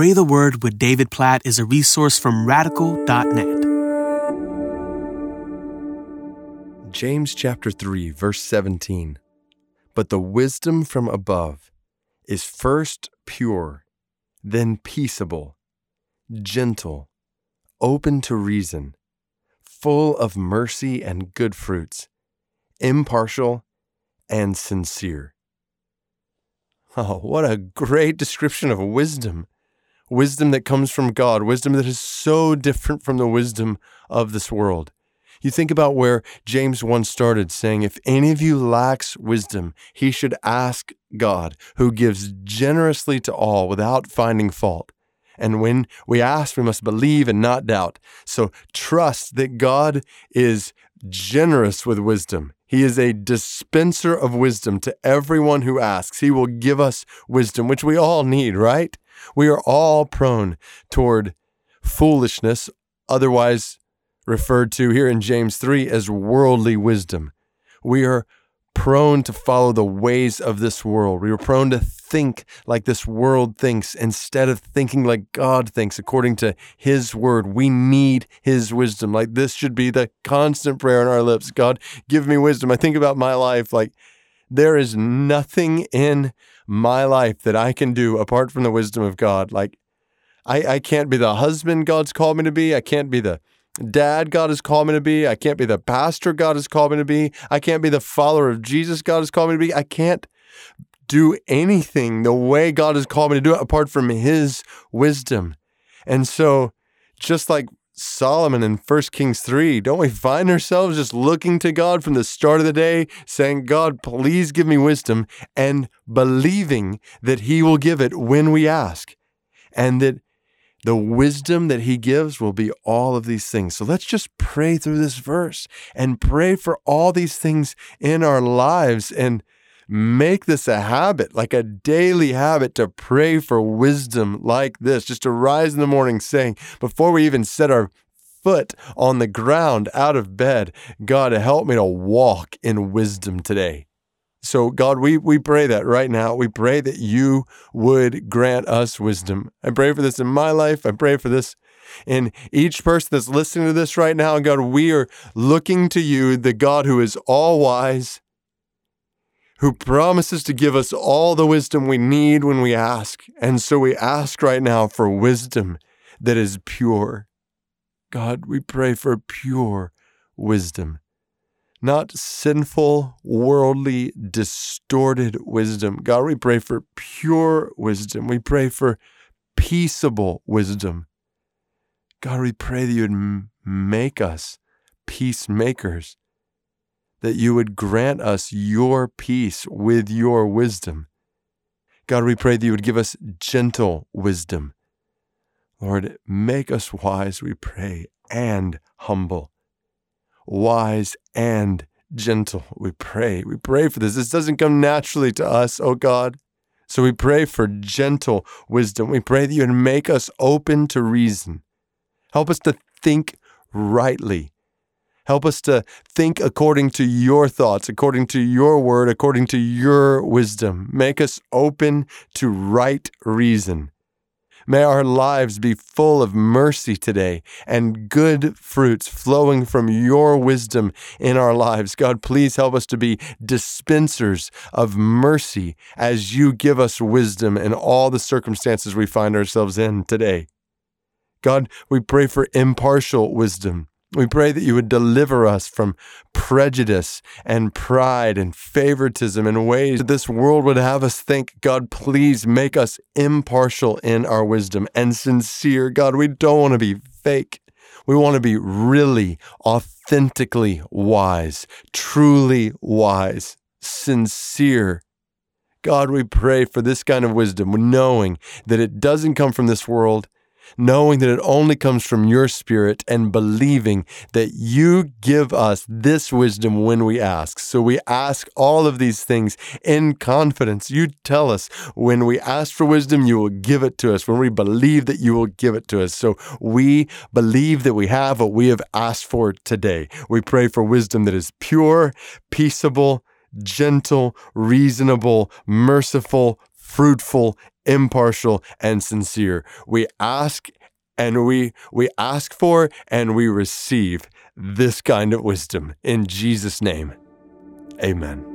Pray the Word with David Platt is a resource from radical.net. James chapter 3, verse 17. But the wisdom from above is first pure, then peaceable, gentle, open to reason, full of mercy and good fruits, impartial and sincere. Oh, what a great description of wisdom! Wisdom that comes from God, wisdom that is so different from the wisdom of this world. You think about where James once started saying, If any of you lacks wisdom, he should ask God, who gives generously to all without finding fault. And when we ask, we must believe and not doubt. So trust that God is generous with wisdom. He is a dispenser of wisdom to everyone who asks. He will give us wisdom, which we all need, right? We are all prone toward foolishness, otherwise referred to here in James 3 as worldly wisdom. We are prone to follow the ways of this world. We are prone to think like this world thinks instead of thinking like God thinks according to His word. We need His wisdom. Like this should be the constant prayer on our lips God, give me wisdom. I think about my life like there is nothing in my life that I can do apart from the wisdom of God. Like I, I can't be the husband God's called me to be. I can't be the dad God has called me to be. I can't be the pastor God has called me to be. I can't be the follower of Jesus God has called me to be. I can't do anything the way God has called me to do it apart from his wisdom. And so, just like Solomon in 1 Kings 3, don't we find ourselves just looking to God from the start of the day, saying, God, please give me wisdom, and believing that He will give it when we ask, and that the wisdom that he gives will be all of these things. So let's just pray through this verse and pray for all these things in our lives and make this a habit, like a daily habit to pray for wisdom like this, just to rise in the morning saying, before we even set our foot on the ground out of bed, God, help me to walk in wisdom today. So, God, we, we pray that right now. We pray that you would grant us wisdom. I pray for this in my life. I pray for this in each person that's listening to this right now. God, we are looking to you, the God who is all wise, who promises to give us all the wisdom we need when we ask. And so we ask right now for wisdom that is pure. God, we pray for pure wisdom not sinful, worldly, distorted wisdom. God, we pray for pure wisdom. We pray for peaceable wisdom. God, we pray that you would make us peacemakers, that you would grant us your peace with your wisdom. God, we pray that you would give us gentle wisdom. Lord, make us wise, we pray, and humble wise, and gentle. We pray. We pray for this. This doesn't come naturally to us, oh God. So we pray for gentle wisdom. We pray that you would make us open to reason. Help us to think rightly. Help us to think according to your thoughts, according to your word, according to your wisdom. Make us open to right reason. May our lives be full of mercy today and good fruits flowing from your wisdom in our lives. God, please help us to be dispensers of mercy as you give us wisdom in all the circumstances we find ourselves in today. God, we pray for impartial wisdom. We pray that you would deliver us from prejudice and pride and favoritism in ways that this world would have us think. God, please make us impartial in our wisdom and sincere. God, we don't want to be fake. We want to be really, authentically wise, truly wise, sincere. God, we pray for this kind of wisdom, knowing that it doesn't come from this world knowing that it only comes from your spirit and believing that you give us this wisdom when we ask. So we ask all of these things in confidence. You tell us when we ask for wisdom, you will give it to us, when we believe that you will give it to us. So we believe that we have what we have asked for today. We pray for wisdom that is pure, peaceable, gentle, reasonable, merciful, fruitful, impartial, and sincere. We ask and we we ask for and we receive this kind of wisdom in Jesus name. Amen.